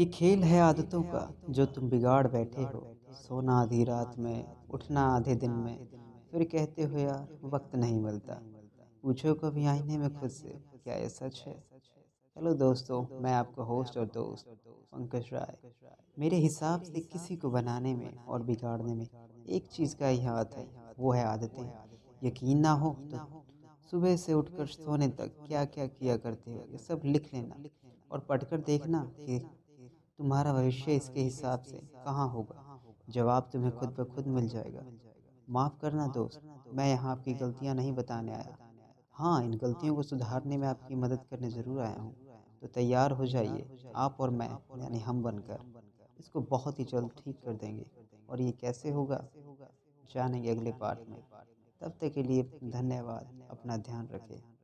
ये खेल है आदतों का, जो तुम बिगाड़ बैठे हो। सोना आधी रात में, उठना आधे दिन में। फिर कहते हो, यार, वक्त नहीं मिलता। पूछो कभी आईने में खुद से, क्या ये सच है? हेलो दोस्तों, मैं आपका होस्ट और दोस्त, पंकज राय। मेरे हिसाब से किसी को बनाने में और बिगाड़ने में एक चीज़ का ही हाथ है, वो है आदतें। यकीन ना हो तो सुबह से उठकर सोने तक क्या क्या किया करते हो, ये सब लिख लेना और पढ़कर देखना कि तुम्हारा भविष्य इसके हिसाब से कहाँ होगा? जवाब तुम्हें खुद ब खुद मिल जाएगा। माफ़ करना दोस्त, मैं यहाँ आपकी गलतियाँ नहीं बताने आया। हाँ इन गलतियों को सुधारने में आपकी मदद करने ज़रूर आया हूँ। तो तैयार हो जाइए, आप और मैं, यानी हम बनकर। इसको बहुत ही जल्द ठीक कर देंगे। और ये कैसे होगा? जानेंगे अगले पार्ट में। तब तक के लिए धन्यवाद, अपना ध्यान रखें।